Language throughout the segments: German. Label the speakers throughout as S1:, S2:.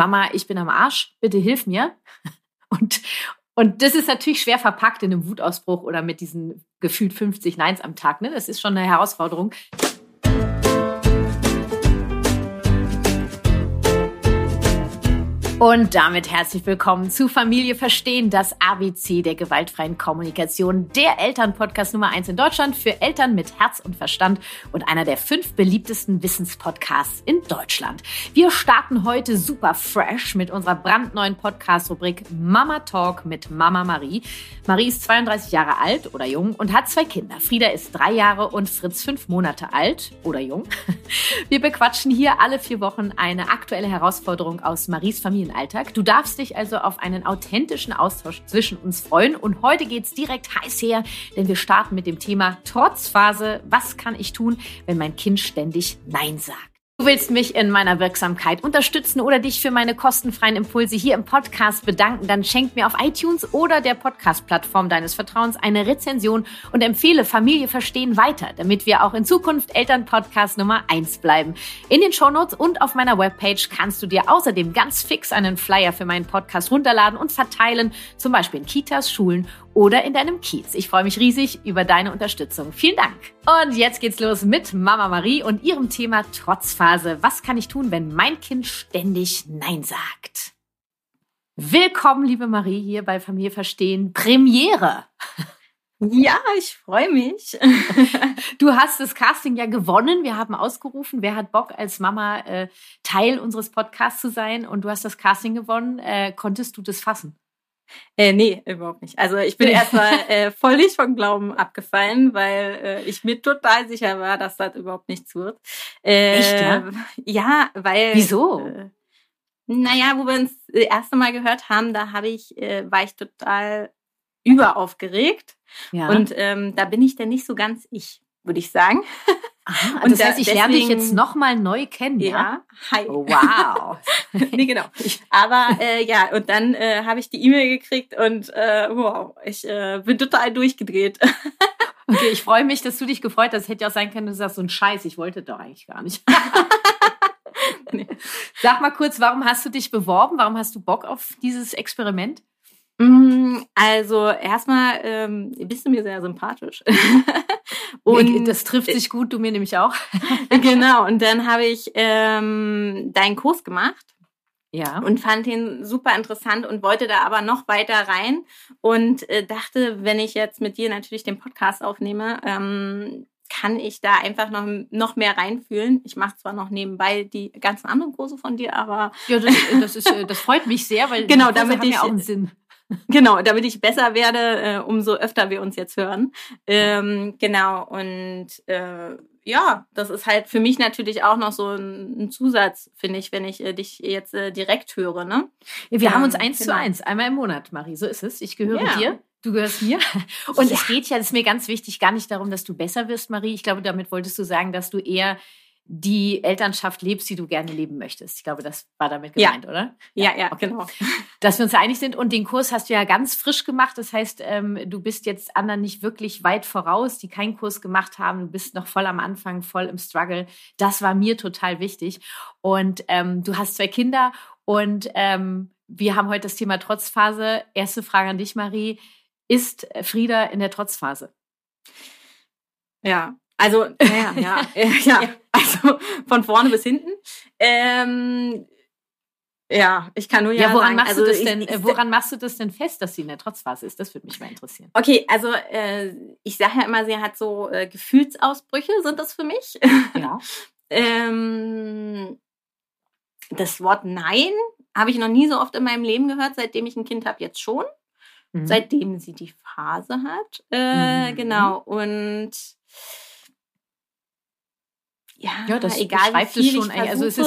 S1: Mama, ich bin am Arsch, bitte hilf mir. Und, und das ist natürlich schwer verpackt in einem Wutausbruch oder mit diesen gefühlt 50 Neins am Tag. Ne? Das ist schon eine Herausforderung. Und damit herzlich willkommen zu Familie Verstehen, das ABC der gewaltfreien Kommunikation, der Elternpodcast Nummer eins in Deutschland für Eltern mit Herz und Verstand und einer der fünf beliebtesten Wissenspodcasts in Deutschland. Wir starten heute super fresh mit unserer brandneuen Podcast-Rubrik Mama Talk mit Mama Marie. Marie ist 32 Jahre alt oder jung und hat zwei Kinder. Frieda ist drei Jahre und Fritz fünf Monate alt oder jung. Wir bequatschen hier alle vier Wochen eine aktuelle Herausforderung aus Maries Familie Alltag. Du darfst dich also auf einen authentischen Austausch zwischen uns freuen. Und heute geht's direkt heiß her, denn wir starten mit dem Thema Trotzphase. Was kann ich tun, wenn mein Kind ständig Nein sagt? Du willst mich in meiner Wirksamkeit unterstützen oder dich für meine kostenfreien Impulse hier im Podcast bedanken, dann schenk mir auf iTunes oder der Podcast-Plattform deines Vertrauens eine Rezension und empfehle Familie verstehen weiter, damit wir auch in Zukunft Elternpodcast Nummer eins bleiben. In den Shownotes und auf meiner Webpage kannst du dir außerdem ganz fix einen Flyer für meinen Podcast runterladen und verteilen, zum Beispiel in Kitas, Schulen oder in deinem Kiez. Ich freue mich riesig über deine Unterstützung. Vielen Dank. Und jetzt geht's los mit Mama Marie und ihrem Thema Trotzphase. Was kann ich tun, wenn mein Kind ständig Nein sagt? Willkommen, liebe Marie, hier bei Familie Verstehen. Premiere.
S2: Ja, ich freue mich.
S1: Du hast das Casting ja gewonnen. Wir haben ausgerufen, wer hat Bock als Mama äh, Teil unseres Podcasts zu sein und du hast das Casting gewonnen. Äh, konntest du das fassen?
S2: Äh, nee, überhaupt nicht. Also ich bin erstmal äh, völlig vom Glauben abgefallen, weil äh, ich mir total sicher war, dass das überhaupt nichts wird.
S1: Äh, Echt, ja?
S2: Ja, weil...
S1: Wieso?
S2: Äh, naja, wo wir uns das erste Mal gehört haben, da habe ich, äh, war ich total überaufgeregt. Ja. Und ähm, da bin ich dann nicht so ganz ich, würde ich sagen.
S1: Aha, und das heißt, ich deswegen, lerne dich jetzt nochmal neu kennen, ja? ja?
S2: Hi.
S1: Oh, wow.
S2: nee, genau. Aber äh, ja, und dann äh, habe ich die E-Mail gekriegt und äh, wow, ich äh, bin total durchgedreht.
S1: okay, ich freue mich, dass du dich gefreut hast. Hätte ja auch sein können, du sagst so ein Scheiß, ich wollte doch eigentlich gar nicht. nee. Sag mal kurz, warum hast du dich beworben? Warum hast du Bock auf dieses Experiment?
S2: Mm, also erstmal ähm, bist du mir sehr sympathisch.
S1: Und das trifft sich gut, du mir nämlich auch.
S2: genau, und dann habe ich ähm, deinen Kurs gemacht.
S1: Ja.
S2: Und fand ihn super interessant und wollte da aber noch weiter rein und äh, dachte, wenn ich jetzt mit dir natürlich den Podcast aufnehme, ähm, kann ich da einfach noch, noch mehr reinfühlen. Ich mache zwar noch nebenbei die ganzen anderen Kurse von dir, aber.
S1: Ja, das, das, ist, äh, das freut mich sehr, weil
S2: genau, damit ich,
S1: auch einen Sinn.
S2: Genau, damit ich besser werde, äh, umso öfter wir uns jetzt hören. Ähm, genau, und äh, ja, das ist halt für mich natürlich auch noch so ein, ein Zusatz, finde ich, wenn ich äh, dich jetzt äh, direkt höre. Ne?
S1: Ja, wir ähm, haben uns eins genau. zu eins, einmal im Monat, Marie, so ist es. Ich gehöre ja. dir. Du gehörst mir. Und ja. es geht ja, das ist mir ganz wichtig, gar nicht darum, dass du besser wirst, Marie. Ich glaube, damit wolltest du sagen, dass du eher die Elternschaft lebst, die du gerne leben möchtest. Ich glaube, das war damit gemeint,
S2: ja.
S1: oder?
S2: Ja, ja, okay. genau.
S1: Dass wir uns einig sind. Und den Kurs hast du ja ganz frisch gemacht. Das heißt, ähm, du bist jetzt anderen nicht wirklich weit voraus, die keinen Kurs gemacht haben. Du bist noch voll am Anfang, voll im Struggle. Das war mir total wichtig. Und ähm, du hast zwei Kinder und ähm, wir haben heute das Thema Trotzphase. Erste Frage an dich, Marie. Ist Frieda in der Trotzphase?
S2: Ja, also, ja, ja, ja, also von vorne bis hinten. Ähm, ja, ich kann nur ja,
S1: ja woran
S2: sagen,
S1: machst
S2: also
S1: du das denn? Ich, woran machst du das denn fest, dass sie in der Trotzphase ist? Das würde mich mal interessieren.
S2: Okay, also äh, ich sage ja immer, sie hat so äh, Gefühlsausbrüche, sind das für mich?
S1: Ja.
S2: ähm, das Wort Nein habe ich noch nie so oft in meinem Leben gehört, seitdem ich ein Kind habe. Jetzt schon, mhm. seitdem sie die Phase hat. Äh, mhm. Genau und ja, ja das egal wie viel schon, ich also es ist,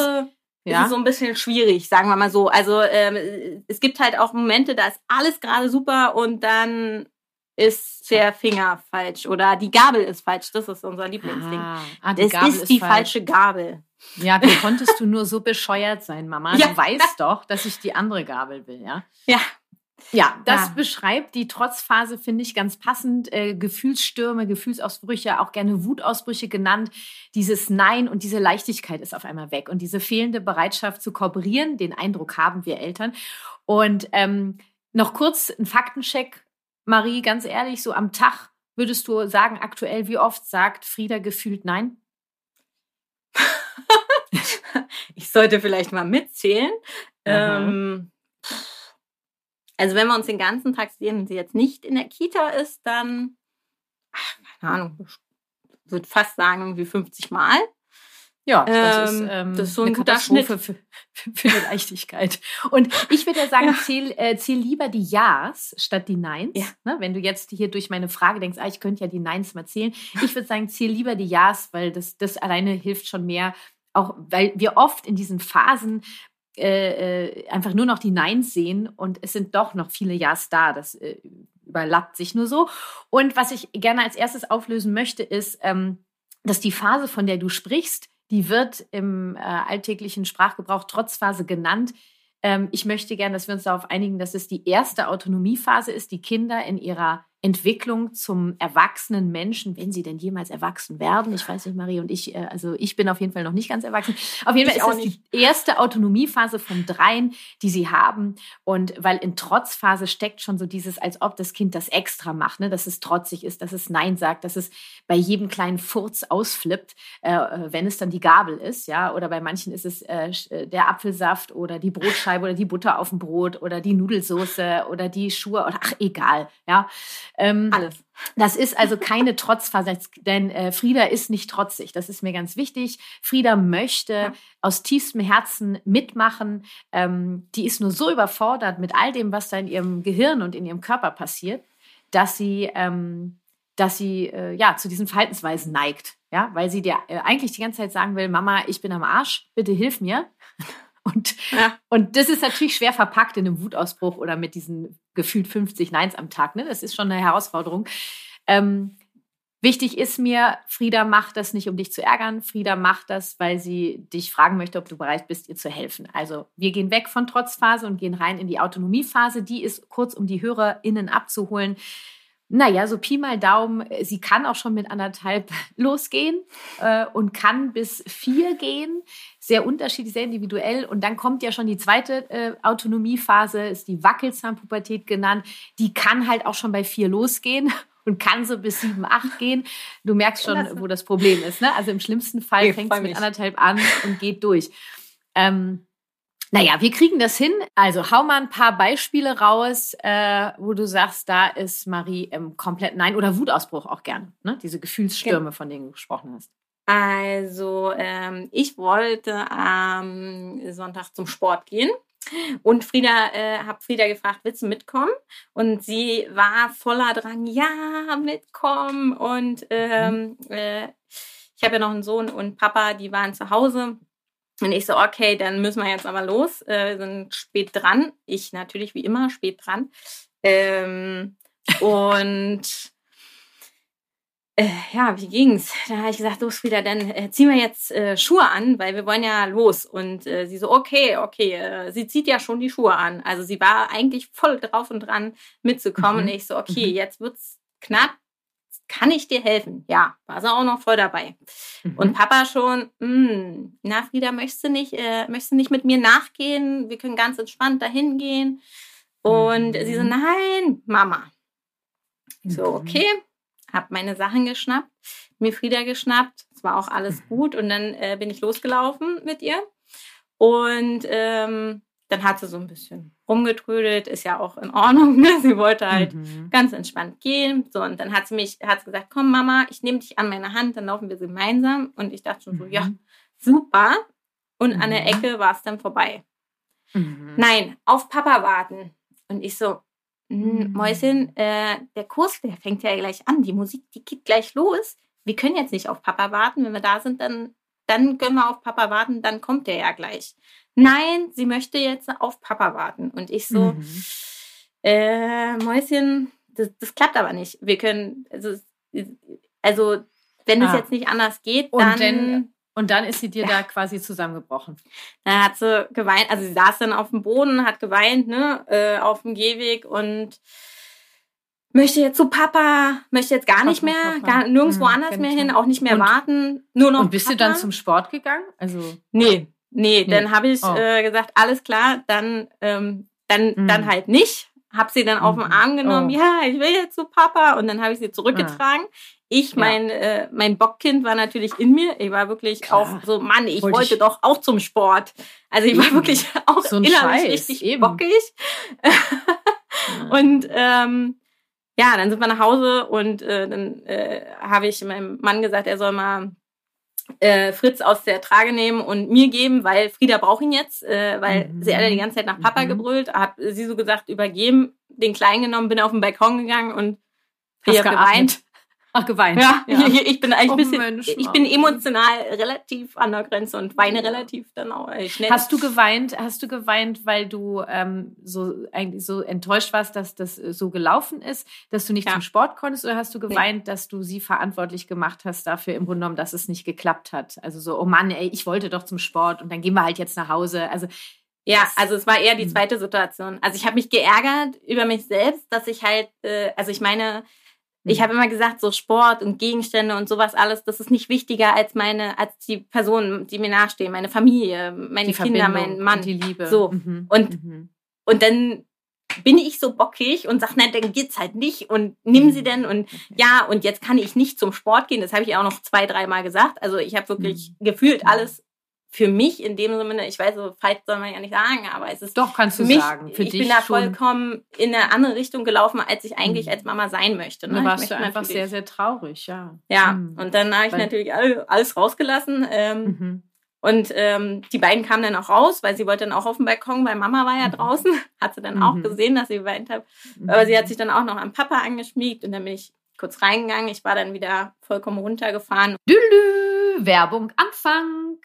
S2: ja. ist es so ein bisschen schwierig, sagen wir mal so. Also ähm, es gibt halt auch Momente, da ist alles gerade super und dann ist der Finger falsch oder die Gabel ist falsch. Das ist unser Lieblingsding. Ah, ah, das Gabel ist die falsch. falsche Gabel.
S1: Ja, wie konntest du nur so bescheuert sein, Mama? Ja. Du weißt doch, dass ich die andere Gabel will, ja?
S2: Ja.
S1: Ja, das ja. beschreibt die Trotzphase, finde ich ganz passend. Äh, Gefühlsstürme, Gefühlsausbrüche, auch gerne Wutausbrüche genannt. Dieses Nein und diese Leichtigkeit ist auf einmal weg. Und diese fehlende Bereitschaft zu kooperieren, den Eindruck haben wir Eltern. Und ähm, noch kurz ein Faktencheck, Marie, ganz ehrlich, so am Tag würdest du sagen, aktuell, wie oft sagt Frieda gefühlt Nein?
S2: ich sollte vielleicht mal mitzählen. Ähm, also wenn wir uns den ganzen Tag sehen und sie jetzt nicht in der Kita ist, dann, ach, keine Ahnung, würde fast sagen irgendwie 50 Mal.
S1: Ja, das, ähm, ist, ähm, das ist so eine Katastrophe für, für, für die Leichtigkeit. Und ich würde ja sagen, ja. Zähl, äh, zähl lieber die Ja's statt die Neins. Ja. Ne, wenn du jetzt hier durch meine Frage denkst, ah, ich könnte ja die Neins mal zählen. Ich würde sagen, zähl lieber die Ja's, weil das, das alleine hilft schon mehr. Auch weil wir oft in diesen Phasen äh, äh, einfach nur noch die Neins sehen und es sind doch noch viele Ja's da. Das äh, überlappt sich nur so. Und was ich gerne als erstes auflösen möchte, ist, ähm, dass die Phase, von der du sprichst, die wird im äh, alltäglichen Sprachgebrauch Trotzphase genannt. Ähm, ich möchte gerne, dass wir uns darauf einigen, dass es die erste Autonomiephase ist, die Kinder in ihrer Entwicklung zum erwachsenen Menschen, wenn sie denn jemals erwachsen werden. Ich weiß nicht, Marie und ich, äh, also ich bin auf jeden Fall noch nicht ganz erwachsen. Auf jeden Fall ist das nicht. die erste Autonomiephase von dreien, die sie haben. Und weil in Trotzphase steckt schon so dieses, als ob das Kind das extra macht, ne? dass es trotzig ist, dass es Nein sagt, dass es bei jedem kleinen Furz ausflippt, äh, wenn es dann die Gabel ist, ja. Oder bei manchen ist es äh, äh, der Apfelsaft oder die Brotscheibe oder die Butter auf dem Brot oder die Nudelsoße oder die Schuhe oder ach egal, ja.
S2: Ähm, Alles.
S1: Das ist also keine Trotzphase, denn äh, Frieda ist nicht trotzig. Das ist mir ganz wichtig. Frieda möchte ja. aus tiefstem Herzen mitmachen. Ähm, die ist nur so überfordert mit all dem, was da in ihrem Gehirn und in ihrem Körper passiert, dass sie, ähm, dass sie äh, ja zu diesen Verhaltensweisen neigt. Ja, weil sie dir äh, eigentlich die ganze Zeit sagen will, Mama, ich bin am Arsch, bitte hilf mir. Und, ja. und das ist natürlich schwer verpackt in einem Wutausbruch oder mit diesen gefühlt 50 Neins am Tag. Ne? Das ist schon eine Herausforderung. Ähm, wichtig ist mir, Frieda macht das nicht, um dich zu ärgern. Frieda macht das, weil sie dich fragen möchte, ob du bereit bist, ihr zu helfen. Also wir gehen weg von Trotzphase und gehen rein in die Autonomiephase. Die ist kurz, um die HörerInnen abzuholen. Naja, so Pi mal Daumen, sie kann auch schon mit anderthalb losgehen äh, und kann bis vier gehen. Sehr unterschiedlich, sehr individuell. Und dann kommt ja schon die zweite äh, Autonomiephase, ist die Wackelzahnpubertät genannt. Die kann halt auch schon bei vier losgehen und kann so bis sieben, acht gehen. Du merkst schon, wo das Problem ist. Ne? Also im schlimmsten Fall fängt es mit anderthalb an und geht durch. Ähm, naja, wir kriegen das hin. Also hau mal ein paar Beispiele raus, äh, wo du sagst, da ist Marie im kompletten Nein oder Wutausbruch auch gern. Ne? Diese Gefühlsstürme, von denen du gesprochen hast.
S2: Also ähm, ich wollte am Sonntag zum Sport gehen. Und Frieda, äh, habe Frieda gefragt, willst du mitkommen? Und sie war voller Drang, ja, mitkommen. Und ähm, mhm. äh, ich habe ja noch einen Sohn und Papa, die waren zu Hause. Und ich so, okay, dann müssen wir jetzt aber los. Äh, wir sind spät dran. Ich natürlich wie immer spät dran. Ähm, und äh, ja, wie ging's? Da habe ich gesagt, los wieder, dann äh, ziehen wir jetzt äh, Schuhe an, weil wir wollen ja los. Und äh, sie so, okay, okay, äh, sie zieht ja schon die Schuhe an. Also sie war eigentlich voll drauf und dran mitzukommen. Mhm. Und ich so, okay, mhm. jetzt wird's knapp kann ich dir helfen? Ja, war sie auch noch voll dabei. Mhm. Und Papa schon, hm, na Frieda, möchtest du nicht, äh, möchtest du nicht mit mir nachgehen? Wir können ganz entspannt dahin gehen. Und mhm. sie so, nein, Mama. Ich so, mhm. okay, hab meine Sachen geschnappt, mir Frieda geschnappt, es war auch alles mhm. gut und dann äh, bin ich losgelaufen mit ihr. Und ähm, dann hat sie so ein bisschen rumgetrödelt, ist ja auch in Ordnung. Ne? Sie wollte halt mhm. ganz entspannt gehen. So, und dann hat sie mich, hat sie gesagt, komm Mama, ich nehme dich an meine Hand, dann laufen wir gemeinsam. Und ich dachte schon so, mhm. ja, super. Und mhm. an der mhm. Ecke war es dann vorbei. Mhm. Nein, auf Papa warten. Und ich so, hm, mhm. Mäuschen, äh, der Kurs, der fängt ja gleich an. Die Musik, die geht gleich los. Wir können jetzt nicht auf Papa warten. Wenn wir da sind, dann, dann können wir auf Papa warten, dann kommt der ja gleich nein, sie möchte jetzt auf Papa warten. Und ich so, mhm. äh, Mäuschen, das, das, klappt aber nicht. Wir können, also, also wenn es ah. jetzt nicht anders geht, dann, dann
S1: Und dann ist sie dir ja. da quasi zusammengebrochen.
S2: Da hat sie geweint, also sie saß dann auf dem Boden, hat geweint, ne, äh, auf dem Gehweg und möchte jetzt zu Papa, möchte jetzt gar nicht Papa, mehr, Papa. Gar, nirgendwo mhm, anders mehr hin, auch nicht mehr und, warten, nur noch.
S1: Und bist Papa. du dann zum Sport gegangen? Also
S2: nee, nee, nee. dann habe ich oh. äh, gesagt, alles klar, dann ähm, dann mhm. dann halt nicht. Hab sie dann auf den mhm. Arm genommen, oh. ja, ich will jetzt zu Papa und dann habe ich sie zurückgetragen. Ah. Ich, mein, ja. äh, mein Bockkind war natürlich in mir. Ich war wirklich Klar. auch so, Mann, ich wollte, wollte ich doch auch zum Sport. Also ich war wirklich auch so innerlich Scheiß, richtig eben. bockig. und ähm, ja, dann sind wir nach Hause und äh, dann äh, habe ich meinem Mann gesagt, er soll mal äh, Fritz aus der Trage nehmen und mir geben, weil Frieda braucht ihn jetzt, äh, weil mhm. sie alle die ganze Zeit nach Papa mhm. gebrüllt. Hab sie so gesagt, übergeben, den Kleinen genommen, bin auf den Balkon gegangen und ich habe geweint.
S1: Ach, geweint.
S2: Ja, ja. Ich, ich, bin eigentlich oh, bisschen, ich bin emotional relativ an der Grenze und weine relativ dann auch schnell.
S1: Hast du geweint, hast du geweint, weil du ähm, so eigentlich so enttäuscht warst, dass das so gelaufen ist, dass du nicht ja. zum Sport konntest oder hast du geweint, nee. dass du sie verantwortlich gemacht hast dafür im Grunde genommen, dass es nicht geklappt hat? Also so, oh Mann, ey, ich wollte doch zum Sport und dann gehen wir halt jetzt nach Hause. Also
S2: ja, also es war eher die hm. zweite Situation. Also ich habe mich geärgert über mich selbst, dass ich halt, äh, also ich meine, ich mhm. habe immer gesagt, so Sport und Gegenstände und sowas alles, das ist nicht wichtiger als meine, als die Personen, die mir nachstehen, meine Familie, meine die Kinder, mein Mann.
S1: Und die Liebe.
S2: So. Mhm. Und, mhm. und dann bin ich so bockig und sag, nein, dann geht's halt nicht und nimm sie mhm. denn und ja, und jetzt kann ich nicht zum Sport gehen. Das habe ich auch noch zwei, dreimal gesagt. Also ich habe wirklich mhm. gefühlt alles für mich in dem Sinne, ich weiß, so falsch soll man ja nicht sagen, aber es ist
S1: doch kannst du mich, sagen.
S2: Für ich dich bin da vollkommen in eine andere Richtung gelaufen, als ich eigentlich mhm. als Mama sein möchte.
S1: Ne? Da warst du einfach sehr, sehr traurig, ja.
S2: Ja, mhm. und dann habe ich weil natürlich alles rausgelassen. Ähm, mhm. Und ähm, die beiden kamen dann auch raus, weil sie wollte dann auch auf dem Balkon, weil Mama war ja mhm. draußen. Hat sie dann auch mhm. gesehen, dass sie geweint hat. Aber sie hat sich dann auch noch am Papa angeschmiegt und dann bin ich kurz reingegangen. Ich war dann wieder vollkommen runtergefahren.
S1: Lülü, Werbung Anfang.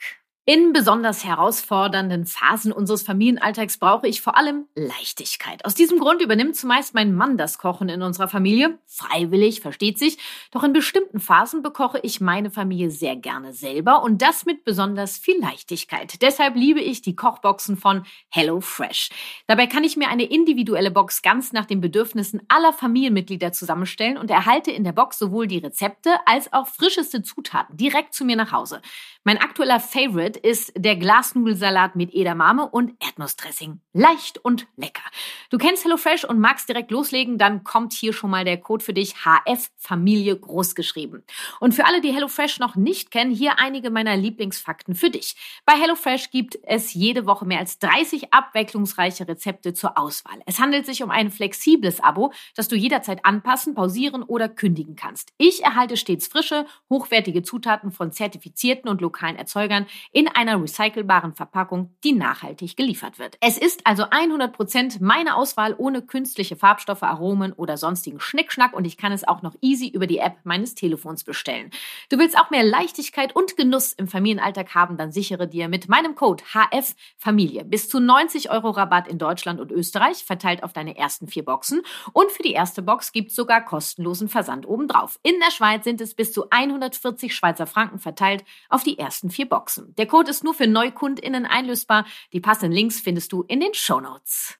S1: In besonders herausfordernden Phasen unseres Familienalltags brauche ich vor allem Leichtigkeit. Aus diesem Grund übernimmt zumeist mein Mann das Kochen in unserer Familie. Freiwillig, versteht sich. Doch in bestimmten Phasen bekoche ich meine Familie sehr gerne selber und das mit besonders viel Leichtigkeit. Deshalb liebe ich die Kochboxen von HelloFresh. Dabei kann ich mir eine individuelle Box ganz nach den Bedürfnissen aller Familienmitglieder zusammenstellen und erhalte in der Box sowohl die Rezepte als auch frischeste Zutaten direkt zu mir nach Hause. Mein aktueller Favorite ist der Glasnudelsalat mit Edamame und Erdnussdressing. Leicht und lecker. Du kennst HelloFresh und magst direkt loslegen, dann kommt hier schon mal der Code für dich HF Familie großgeschrieben. Und für alle, die HelloFresh noch nicht kennen, hier einige meiner Lieblingsfakten für dich. Bei HelloFresh gibt es jede Woche mehr als 30 abwechslungsreiche Rezepte zur Auswahl. Es handelt sich um ein flexibles Abo, das du jederzeit anpassen, pausieren oder kündigen kannst. Ich erhalte stets frische, hochwertige Zutaten von zertifizierten und lokalen lokalen Erzeugern in einer recycelbaren Verpackung, die nachhaltig geliefert wird. Es ist also 100% meine Auswahl ohne künstliche Farbstoffe, Aromen oder sonstigen Schnickschnack und ich kann es auch noch easy über die App meines Telefons bestellen. Du willst auch mehr Leichtigkeit und Genuss im Familienalltag haben, dann sichere dir mit meinem Code HF Familie bis zu 90 Euro Rabatt in Deutschland und Österreich, verteilt auf deine ersten vier Boxen. Und für die erste Box gibt es sogar kostenlosen Versand obendrauf. In der Schweiz sind es bis zu 140 Schweizer Franken verteilt auf die ersten vier Boxen. Der Code ist nur für NeukundInnen einlösbar. Die passenden Links findest du in den Show Notes.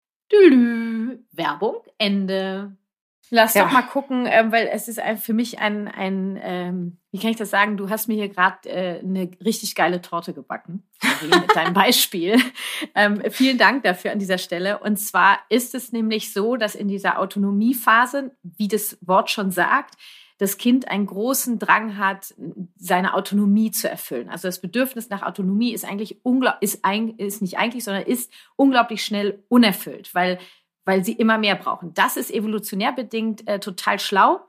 S1: Werbung, Ende. Lass ja. doch mal gucken, äh, weil es ist ein, für mich ein, ein ähm, wie kann ich das sagen? Du hast mir hier gerade äh, eine richtig geile Torte gebacken mit deinem Beispiel. Ähm, vielen Dank dafür an dieser Stelle. Und zwar ist es nämlich so, dass in dieser Autonomiephase, wie das Wort schon sagt, das Kind einen großen Drang hat, seine Autonomie zu erfüllen. Also das Bedürfnis nach Autonomie ist eigentlich unglaublich, ist, ein, ist nicht eigentlich, sondern ist unglaublich schnell unerfüllt, weil, weil sie immer mehr brauchen. Das ist evolutionär bedingt äh, total schlau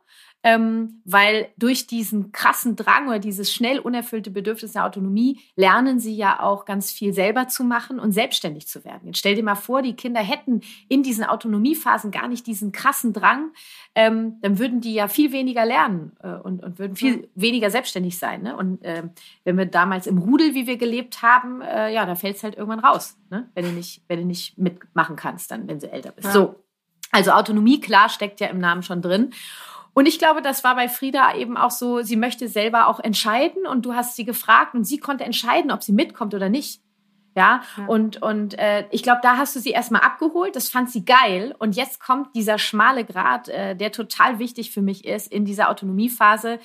S1: ähm, weil durch diesen krassen Drang oder dieses schnell unerfüllte Bedürfnis der Autonomie lernen sie ja auch ganz viel selber zu machen und selbstständig zu werden. Jetzt stell dir mal vor, die Kinder hätten in diesen Autonomiephasen gar nicht diesen krassen Drang, ähm, dann würden die ja viel weniger lernen äh, und, und würden viel mhm. weniger selbstständig sein. Ne? Und äh, wenn wir damals im Rudel, wie wir gelebt haben, äh, ja, da fällt es halt irgendwann raus, ne? wenn, du nicht, wenn du nicht mitmachen kannst, dann, wenn du älter bist. Ja. So. Also Autonomie, klar, steckt ja im Namen schon drin. Und ich glaube, das war bei Frieda eben auch so, sie möchte selber auch entscheiden und du hast sie gefragt und sie konnte entscheiden, ob sie mitkommt oder nicht. Ja, ja. und, und äh, ich glaube, da hast du sie erstmal abgeholt, das fand sie geil. Und jetzt kommt dieser schmale Grad, äh, der total wichtig für mich ist in dieser Autonomiephase,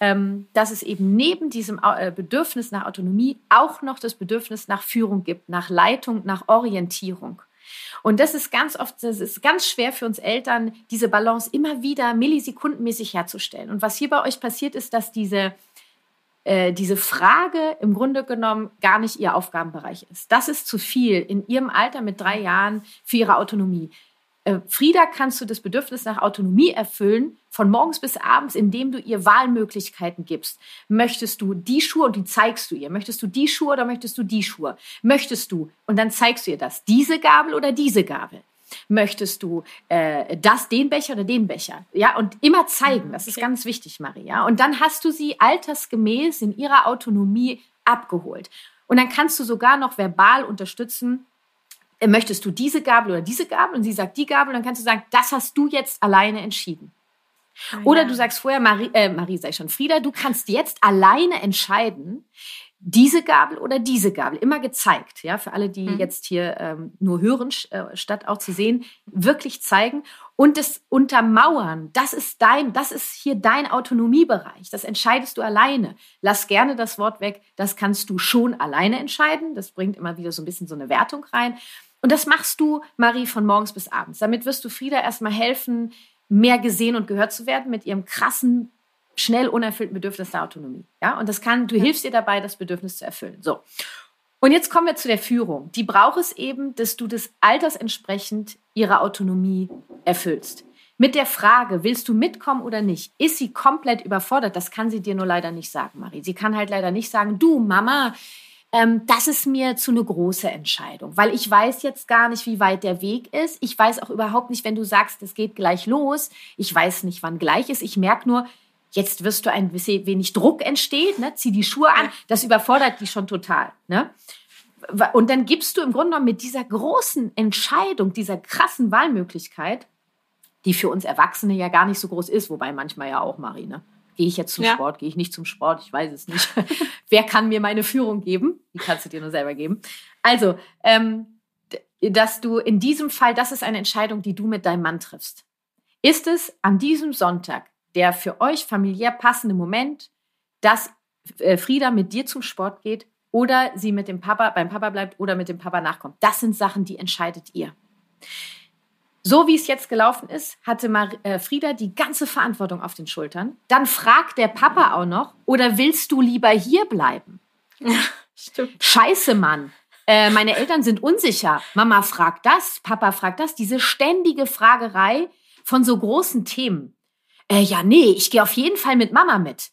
S1: ähm, dass es eben neben diesem äh, Bedürfnis nach Autonomie auch noch das Bedürfnis nach Führung gibt, nach Leitung, nach Orientierung. Und das ist ganz oft, das ist ganz schwer für uns Eltern, diese Balance immer wieder millisekundenmäßig herzustellen. Und was hier bei euch passiert ist, dass diese äh, diese Frage im Grunde genommen gar nicht ihr Aufgabenbereich ist. Das ist zu viel in ihrem Alter mit drei Jahren für ihre Autonomie. Äh, Frieda kannst du das Bedürfnis nach Autonomie erfüllen, von morgens bis abends, indem du ihr Wahlmöglichkeiten gibst. Möchtest du die Schuhe und die zeigst du ihr? Möchtest du die Schuhe oder möchtest du die Schuhe? Möchtest du, und dann zeigst du ihr das, diese Gabel oder diese Gabel? Möchtest du äh, das, den Becher oder den Becher? Ja, und immer zeigen, das ist ganz wichtig, Maria. Und dann hast du sie altersgemäß in ihrer Autonomie abgeholt. Und dann kannst du sogar noch verbal unterstützen, möchtest du diese Gabel oder diese Gabel? Und sie sagt die Gabel, dann kannst du sagen, das hast du jetzt alleine entschieden. Oh, oder ja. du sagst vorher, Marie, äh, Marie sei schon, Frieda, du kannst jetzt alleine entscheiden, diese Gabel oder diese Gabel, immer gezeigt, ja, für alle, die mhm. jetzt hier ähm, nur hören, äh, statt auch zu sehen, wirklich zeigen und das untermauern. Das ist dein, das ist hier dein Autonomiebereich. Das entscheidest du alleine. Lass gerne das Wort weg. Das kannst du schon alleine entscheiden. Das bringt immer wieder so ein bisschen so eine Wertung rein. Und das machst du, Marie, von morgens bis abends. Damit wirst du Frieda erstmal helfen, mehr gesehen und gehört zu werden mit ihrem krassen schnell unerfüllten Bedürfnis der Autonomie. Ja, und das kann, du hilfst ihr dabei, das Bedürfnis zu erfüllen. So. Und jetzt kommen wir zu der Führung. Die braucht es eben, dass du des Alters entsprechend ihre Autonomie erfüllst. Mit der Frage, willst du mitkommen oder nicht, ist sie komplett überfordert. Das kann sie dir nur leider nicht sagen, Marie. Sie kann halt leider nicht sagen, du Mama, ähm, das ist mir zu eine große Entscheidung, weil ich weiß jetzt gar nicht, wie weit der Weg ist. Ich weiß auch überhaupt nicht, wenn du sagst, es geht gleich los. Ich weiß nicht, wann gleich ist. Ich merke nur, Jetzt wirst du ein bisschen wenig Druck entsteht, ne? zieh die Schuhe an. Das überfordert die schon total. Ne? Und dann gibst du im Grunde genommen mit dieser großen Entscheidung, dieser krassen Wahlmöglichkeit, die für uns Erwachsene ja gar nicht so groß ist, wobei manchmal ja auch, Marine. Gehe ich jetzt zum ja. Sport, gehe ich nicht zum Sport, ich weiß es nicht. Wer kann mir meine Führung geben? Die kannst du dir nur selber geben. Also, ähm, dass du in diesem Fall, das ist eine Entscheidung, die du mit deinem Mann triffst. Ist es an diesem Sonntag der für euch familiär passende Moment, dass äh, Frieda mit dir zum Sport geht oder sie mit dem Papa beim Papa bleibt oder mit dem Papa nachkommt. Das sind Sachen, die entscheidet ihr. So wie es jetzt gelaufen ist, hatte Mar äh, Frieda die ganze Verantwortung auf den Schultern. Dann fragt der Papa auch noch, oder willst du lieber hier bleiben? Ja, stimmt. Scheiße, Mann. Äh, meine Eltern sind unsicher. Mama fragt das, Papa fragt das. Diese ständige Fragerei von so großen Themen äh, ja, nee, ich gehe auf jeden Fall mit Mama mit.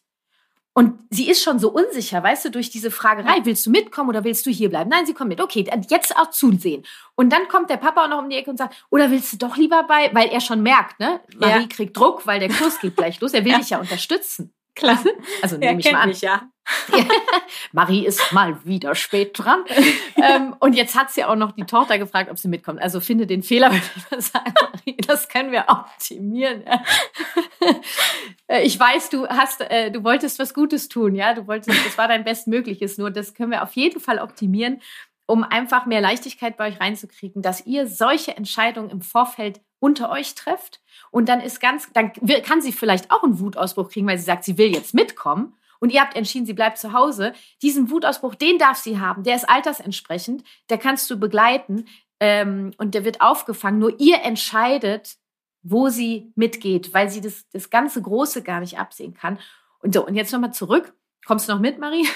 S1: Und sie ist schon so unsicher, weißt du, durch diese Fragerei, willst du mitkommen oder willst du hier bleiben? Nein, sie kommt mit. Okay, jetzt auch zusehen. Und dann kommt der Papa auch noch um die Ecke und sagt, oder willst du doch lieber bei, weil er schon merkt, ne? Marie ja. kriegt Druck, weil der Kurs geht gleich los. Er will ja. dich ja unterstützen.
S2: Klasse.
S1: Also nehme ich mal an. Mich, ja. Marie ist mal wieder spät dran. ähm, und jetzt hat sie auch noch die Tochter gefragt, ob sie mitkommt. Also finde den Fehler, Marie, das können wir optimieren. Äh, ich weiß, du hast, äh, du wolltest was Gutes tun, ja. Du wolltest, das war dein Bestmögliches. Nur das können wir auf jeden Fall optimieren, um einfach mehr Leichtigkeit bei euch reinzukriegen, dass ihr solche Entscheidungen im Vorfeld unter euch trefft. Und dann ist ganz, dann kann sie vielleicht auch einen Wutausbruch kriegen, weil sie sagt, sie will jetzt mitkommen. Und ihr habt entschieden, sie bleibt zu Hause. Diesen Wutausbruch, den darf sie haben. Der ist altersentsprechend. Der kannst du begleiten. Ähm, und der wird aufgefangen. Nur ihr entscheidet, wo sie mitgeht, weil sie das, das ganze Große gar nicht absehen kann. Und so, und jetzt nochmal zurück. Kommst du noch mit, Marie?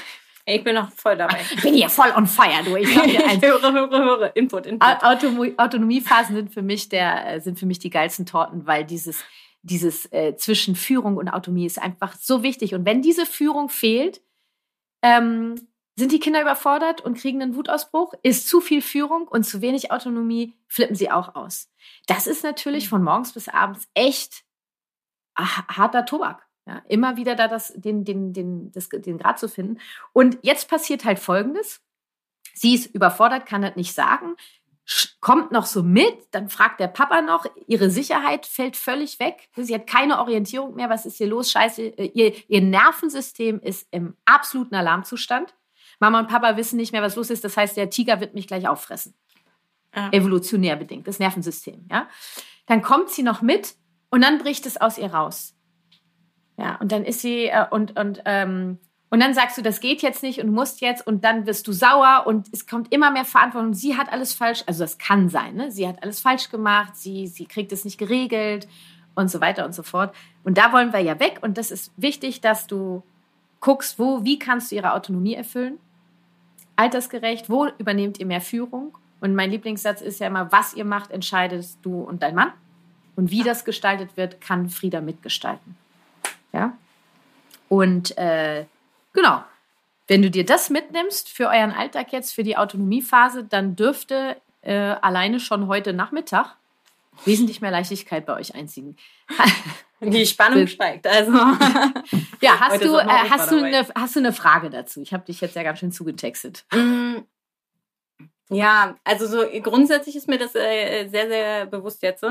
S2: Ich bin noch voll dabei.
S1: Ich bin hier voll on fire, du. Ich, ich höre, höre, höre. Input, Input. Autonomie, Autonomiephasen sind für mich der, äh, sind für mich die geilsten Torten, weil dieses, dieses äh, zwischen Führung und Autonomie ist einfach so wichtig. Und wenn diese Führung fehlt, ähm, sind die Kinder überfordert und kriegen einen Wutausbruch? Ist zu viel Führung und zu wenig Autonomie, flippen sie auch aus. Das ist natürlich mhm. von morgens bis abends echt harter Tobak. Ja, immer wieder da das, den, den, den, das, den Grad zu finden. Und jetzt passiert halt Folgendes. Sie ist überfordert, kann das nicht sagen. kommt noch so mit, dann fragt der Papa noch, ihre Sicherheit fällt völlig weg. Sie hat keine Orientierung mehr, was ist hier los? Scheiße, äh, ihr, ihr Nervensystem ist im absoluten Alarmzustand. Mama und Papa wissen nicht mehr, was los ist. Das heißt, der Tiger wird mich gleich auffressen. Ja. Evolutionär bedingt, das Nervensystem. Ja? Dann kommt sie noch mit und dann bricht es aus ihr raus. Ja, und dann ist sie, äh, und, und ähm, und dann sagst du, das geht jetzt nicht und musst jetzt und dann wirst du sauer und es kommt immer mehr Verantwortung. Sie hat alles falsch, also das kann sein, ne? Sie hat alles falsch gemacht, sie, sie kriegt es nicht geregelt und so weiter und so fort. Und da wollen wir ja weg und das ist wichtig, dass du guckst, wo, wie kannst du ihre Autonomie erfüllen? Altersgerecht, wo übernehmt ihr mehr Führung? Und mein Lieblingssatz ist ja immer, was ihr macht, entscheidest du und dein Mann. Und wie das gestaltet wird, kann Frieda mitgestalten. Ja? Und äh, Genau. Wenn du dir das mitnimmst für euren Alltag jetzt, für die Autonomiephase, dann dürfte äh, alleine schon heute Nachmittag wesentlich mehr Leichtigkeit bei euch einziehen.
S2: Die Spannung steigt. Also
S1: ja, hast du, äh, hast, du eine, hast du eine Frage dazu? Ich habe dich jetzt ja ganz schön zugetextet. Mm,
S2: ja, also so grundsätzlich ist mir das äh, sehr, sehr bewusst jetzt.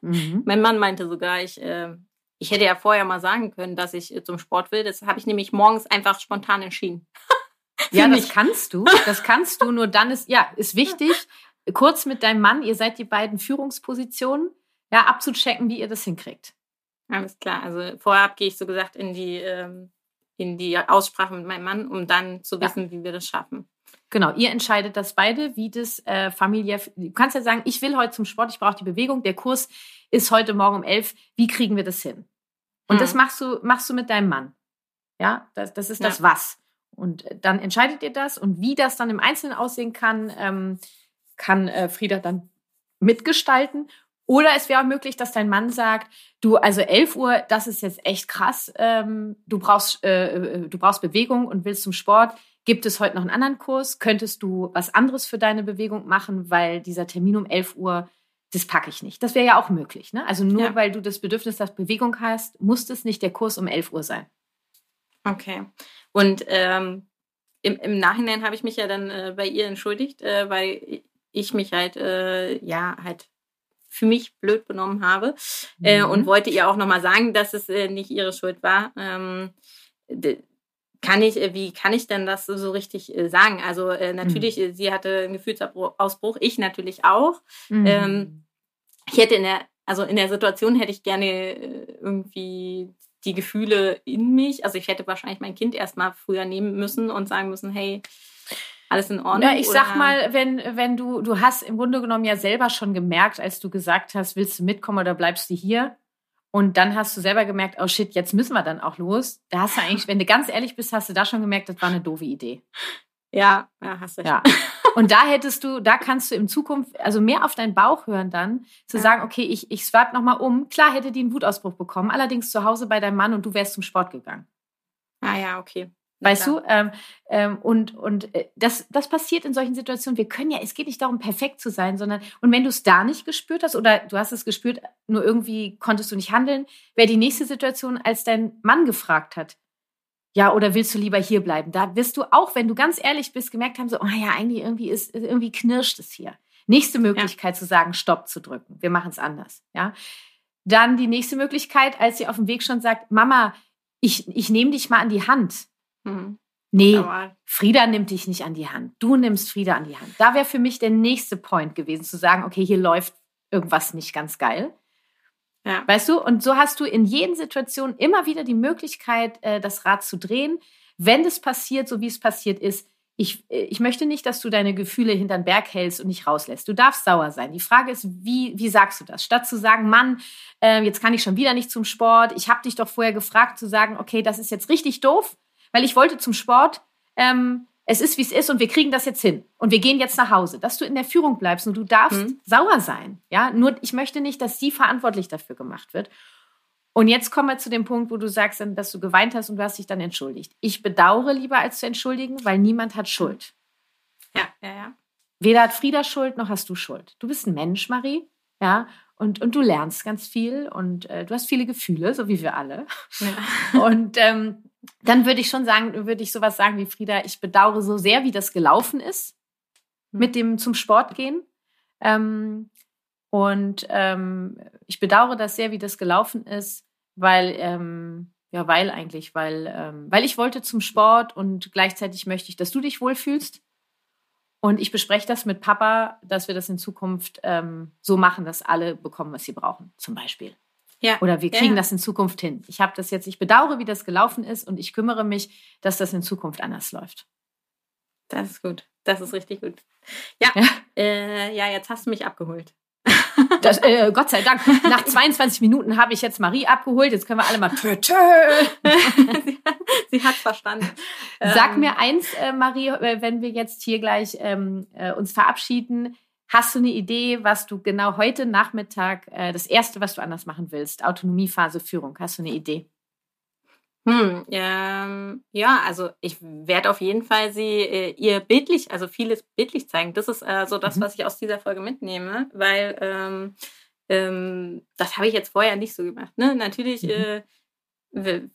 S2: Mhm. mein Mann meinte sogar, ich äh, ich hätte ja vorher mal sagen können, dass ich äh, zum Sport will. Das habe ich nämlich morgens einfach spontan entschieden.
S1: ja, das kannst du. Das kannst du. Nur dann ist, ja, ist wichtig, kurz mit deinem Mann, ihr seid die beiden Führungspositionen, ja, abzuchecken, wie ihr das hinkriegt.
S2: Alles klar. Also vorab gehe ich so gesagt in die, ähm, in die Aussprache mit meinem Mann, um dann zu wissen, ja. wie wir das schaffen.
S1: Genau, ihr entscheidet das beide, wie das äh, familiär. Du kannst ja sagen, ich will heute zum Sport, ich brauche die Bewegung. Der Kurs ist heute Morgen um elf. Wie kriegen wir das hin? Und mhm. das machst du, machst du mit deinem Mann. Ja, das, das ist ja. das Was. Und dann entscheidet ihr das und wie das dann im Einzelnen aussehen kann, ähm, kann äh, Frieda dann mitgestalten. Oder es wäre auch möglich, dass dein Mann sagt, du, also 11 Uhr, das ist jetzt echt krass, ähm, du, brauchst, äh, äh, du brauchst Bewegung und willst zum Sport. Gibt es heute noch einen anderen Kurs? Könntest du was anderes für deine Bewegung machen, weil dieser Termin um 11 Uhr das packe ich nicht. Das wäre ja auch möglich. Ne? Also nur ja. weil du das Bedürfnis nach Bewegung hast, muss das nicht der Kurs um 11 Uhr sein.
S2: Okay. Und ähm, im, im, Nachhinein habe ich mich ja dann äh, bei ihr entschuldigt, äh, weil ich mich halt, äh, ja, halt für mich blöd benommen habe äh, mhm. und wollte ihr auch nochmal sagen, dass es äh, nicht ihre Schuld war. Ähm, kann ich, äh, wie kann ich denn das so richtig sagen? Also natürlich, mhm. sie hatte einen Gefühlsausbruch, ich natürlich auch. Mhm. Ähm, ich hätte in der, also in der Situation hätte ich gerne äh, irgendwie die Gefühle in mich. Also ich hätte wahrscheinlich mein Kind erstmal früher nehmen müssen und sagen müssen, hey, alles in Ordnung.
S1: Ja, ich oder? sag mal, wenn, wenn du, du hast im Grunde genommen ja selber schon gemerkt, als du gesagt hast, willst du mitkommen oder bleibst du hier? Und dann hast du selber gemerkt, oh shit, jetzt müssen wir dann auch los. Da hast du eigentlich, wenn du ganz ehrlich bist, hast du da schon gemerkt, das war eine doofe Idee.
S2: Ja, ja, hast du
S1: ja. Und da hättest du, da kannst du in Zukunft, also mehr auf deinen Bauch hören dann, zu ja. sagen, okay, ich, ich swap nochmal um. Klar hätte die einen Wutausbruch bekommen, allerdings zu Hause bei deinem Mann und du wärst zum Sport gegangen.
S2: Ah ja, okay.
S1: Weißt du? Ähm, ähm, und und äh, das, das passiert in solchen Situationen. Wir können ja, es geht nicht darum, perfekt zu sein, sondern, und wenn du es da nicht gespürt hast oder du hast es gespürt, nur irgendwie konntest du nicht handeln, wäre die nächste Situation, als dein Mann gefragt hat, ja, oder willst du lieber hier bleiben? Da wirst du auch, wenn du ganz ehrlich bist, gemerkt haben, so, oh ja, eigentlich irgendwie ist, irgendwie knirscht es hier. Nächste Möglichkeit ja. zu sagen, Stopp zu drücken. Wir machen es anders, ja. Dann die nächste Möglichkeit, als sie auf dem Weg schon sagt, Mama, ich, ich nehme dich mal an die Hand. Mhm. Nee, Frieda nimmt dich nicht an die Hand. Du nimmst Frieda an die Hand. Da wäre für mich der nächste Point gewesen, zu sagen, okay, hier läuft irgendwas nicht ganz geil. Ja. Weißt du? Und so hast du in jeden Situationen immer wieder die Möglichkeit, äh, das Rad zu drehen. Wenn es passiert, so wie es passiert ist, ich, äh, ich möchte nicht, dass du deine Gefühle hinter den Berg hältst und nicht rauslässt. Du darfst sauer sein. Die Frage ist, wie, wie sagst du das? Statt zu sagen, Mann, äh, jetzt kann ich schon wieder nicht zum Sport. Ich habe dich doch vorher gefragt, zu sagen, okay, das ist jetzt richtig doof, weil ich wollte zum Sport. Ähm, es ist, wie es ist und wir kriegen das jetzt hin und wir gehen jetzt nach Hause, dass du in der Führung bleibst und du darfst mhm. sauer sein. Ja, nur ich möchte nicht, dass sie verantwortlich dafür gemacht wird. Und jetzt kommen wir zu dem Punkt, wo du sagst, dass du geweint hast und du hast dich dann entschuldigt. Ich bedauere lieber, als zu entschuldigen, weil niemand hat Schuld.
S2: Ja, ja, ja.
S1: Weder hat Frieda Schuld, noch hast du Schuld. Du bist ein Mensch, Marie, ja, und, und du lernst ganz viel und äh, du hast viele Gefühle, so wie wir alle. Ja. Und ähm, dann würde ich schon sagen, würde ich sowas sagen wie Frieda, ich bedauere so sehr, wie das gelaufen ist mhm. mit dem zum Sport gehen. Ähm, und ähm, ich bedauere das sehr, wie das gelaufen ist, weil, ähm, ja, weil eigentlich, weil, ähm, weil ich wollte zum Sport und gleichzeitig möchte ich, dass du dich wohlfühlst. Und ich bespreche das mit Papa, dass wir das in Zukunft ähm, so machen, dass alle bekommen, was sie brauchen, zum Beispiel. Ja. Oder wir kriegen ja. das in Zukunft hin. Ich habe das jetzt, ich bedauere, wie das gelaufen ist und ich kümmere mich, dass das in Zukunft anders läuft.
S2: Das ist gut. Das ist richtig gut. Ja, ja, äh, ja jetzt hast du mich abgeholt.
S1: Das, äh, Gott sei Dank. Nach 22 Minuten habe ich jetzt Marie abgeholt. Jetzt können wir alle mal tö, tö.
S2: sie, sie hat verstanden.
S1: Sag ähm. mir eins, äh, Marie, äh, wenn wir jetzt hier gleich ähm, äh, uns verabschieden. Hast du eine Idee, was du genau heute Nachmittag, äh, das erste, was du anders machen willst? Autonomiephase Führung. Hast du eine Idee?
S2: Hm, ähm, ja, also ich werde auf jeden Fall sie äh, ihr bildlich, also vieles bildlich zeigen. Das ist äh, so das, mhm. was ich aus dieser Folge mitnehme, weil ähm, ähm, das habe ich jetzt vorher nicht so gemacht. Ne? Natürlich mhm. äh,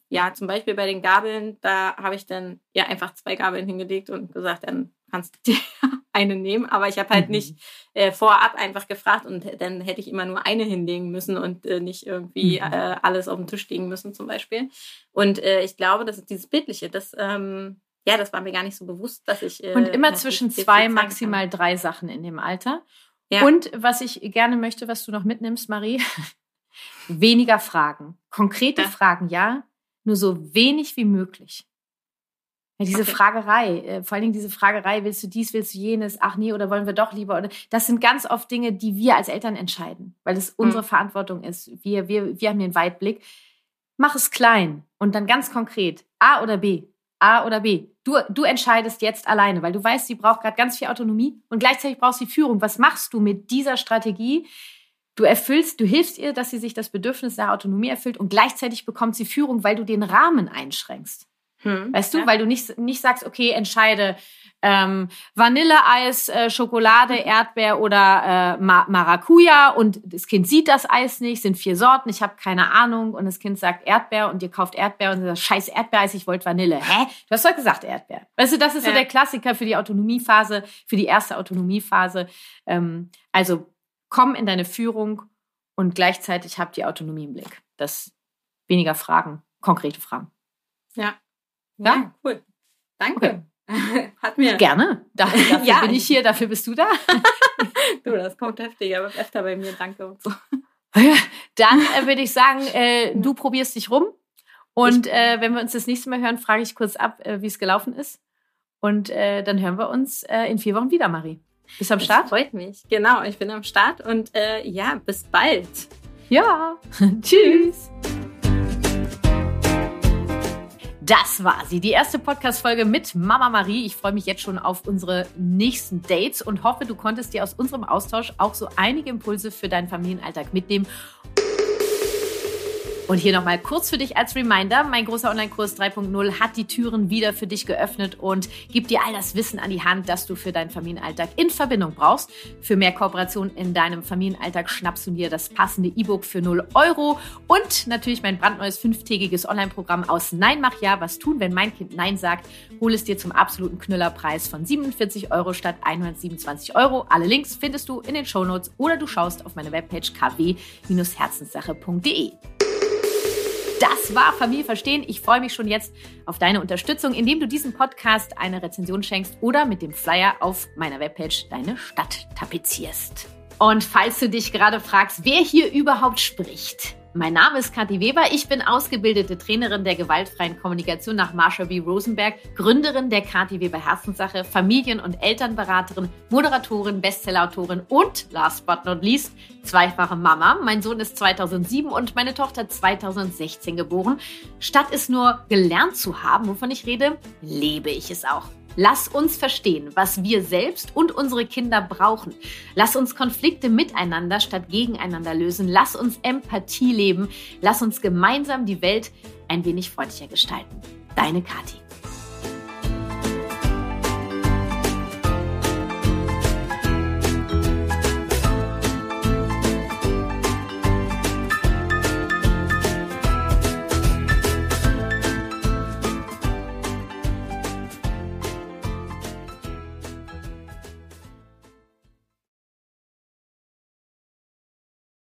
S2: ja, zum Beispiel bei den Gabeln, da habe ich dann ja einfach zwei Gabeln hingelegt und gesagt, dann kannst du dir eine nehmen. Aber ich habe halt mhm. nicht äh, vorab einfach gefragt und dann hätte ich immer nur eine hinlegen müssen und äh, nicht irgendwie mhm. äh, alles auf dem Tisch legen müssen zum Beispiel. Und äh, ich glaube, das ist dieses Bildliche, das ähm, ja, das war mir gar nicht so bewusst, dass ich.
S1: Äh, und immer zwischen zwei, maximal drei Sachen in dem Alter. Ja. Und was ich gerne möchte, was du noch mitnimmst, Marie, weniger Fragen. Konkrete ja. Fragen, ja, nur so wenig wie möglich. Ja, diese. Fragerei, äh, vor allen Dingen diese Fragerei, willst du dies, willst du jenes, ach nee, oder wollen wir doch lieber? Oder, das sind ganz oft Dinge, die wir als Eltern entscheiden, weil es unsere mhm. Verantwortung ist. Wir, wir, wir haben den Weitblick. Mach es klein und dann ganz konkret. A oder B. A oder B. Du, du entscheidest jetzt alleine, weil du weißt, sie braucht gerade ganz viel Autonomie und gleichzeitig brauchst sie Führung. Was machst du mit dieser Strategie? Du erfüllst, du hilfst ihr, dass sie sich das Bedürfnis nach Autonomie erfüllt und gleichzeitig bekommt sie Führung, weil du den Rahmen einschränkst. Hm, weißt du, ja. weil du nicht, nicht sagst, okay, entscheide ähm, Vanilleeis, äh, Schokolade, Erdbeer oder äh, Ma Maracuja und das Kind sieht das Eis nicht, sind vier Sorten, ich habe keine Ahnung und das Kind sagt Erdbeer und ihr kauft Erdbeer und sagt, scheiß Erdbeereis, ich wollte Vanille. Hä? Du hast doch gesagt Erdbeer. Weißt du, das ist ja. so der Klassiker für die Autonomiephase, für die erste Autonomiephase. Ähm, also komm in deine Führung und gleichzeitig hab die Autonomie im Blick. Das weniger Fragen, konkrete Fragen.
S2: Ja. Ja, ja cool. Danke. Okay. Hat mir.
S1: Gerne. dafür ja. bin ich hier, dafür bist du da.
S2: du, das kommt heftig, aber öfter bei mir. Danke und so.
S1: Dann äh, würde ich sagen, äh, du probierst dich rum. Und äh, wenn wir uns das nächste Mal hören, frage ich kurz ab, äh, wie es gelaufen ist. Und äh, dann hören wir uns äh, in vier Wochen wieder, Marie. Bist du am Start?
S2: Das freut mich. Genau, ich bin am Start und ja, bis bald.
S1: Ja, tschüss. Das war sie, die erste Podcast-Folge mit Mama Marie. Ich freue mich jetzt schon auf unsere nächsten Dates und hoffe, du konntest dir aus unserem Austausch auch so einige Impulse für deinen Familienalltag mitnehmen und hier nochmal kurz für dich als Reminder, mein großer Online-Kurs 3.0 hat die Türen wieder für dich geöffnet und gibt dir all das Wissen an die Hand, das du für deinen Familienalltag in Verbindung brauchst. Für mehr Kooperation in deinem Familienalltag schnappst du dir das passende E-Book für 0 Euro und natürlich mein brandneues fünftägiges Online-Programm aus Nein mach ja, was tun, wenn mein Kind Nein sagt. Hol es dir zum absoluten Knüllerpreis von 47 Euro statt 127 Euro. Alle Links findest du in den Shownotes oder du schaust auf meine Webpage kw-herzenssache.de. Das war Familie verstehen. Ich freue mich schon jetzt auf deine Unterstützung, indem du diesem Podcast eine Rezension schenkst oder mit dem Flyer auf meiner Webpage deine Stadt tapezierst. Und falls du dich gerade fragst, wer hier überhaupt spricht, mein Name ist Kathi Weber. Ich bin ausgebildete Trainerin der gewaltfreien Kommunikation nach Marsha B. Rosenberg, Gründerin der Kathi Weber Herzenssache, Familien- und Elternberaterin, Moderatorin, Bestsellerautorin und last but not least zweifache Mama. Mein Sohn ist 2007 und meine Tochter 2016 geboren. Statt es nur gelernt zu haben, wovon ich rede, lebe ich es auch. Lass uns verstehen, was wir selbst und unsere Kinder brauchen. Lass uns Konflikte miteinander statt gegeneinander lösen. Lass uns Empathie leben. Lass uns gemeinsam die Welt ein wenig freundlicher gestalten. Deine Kathi.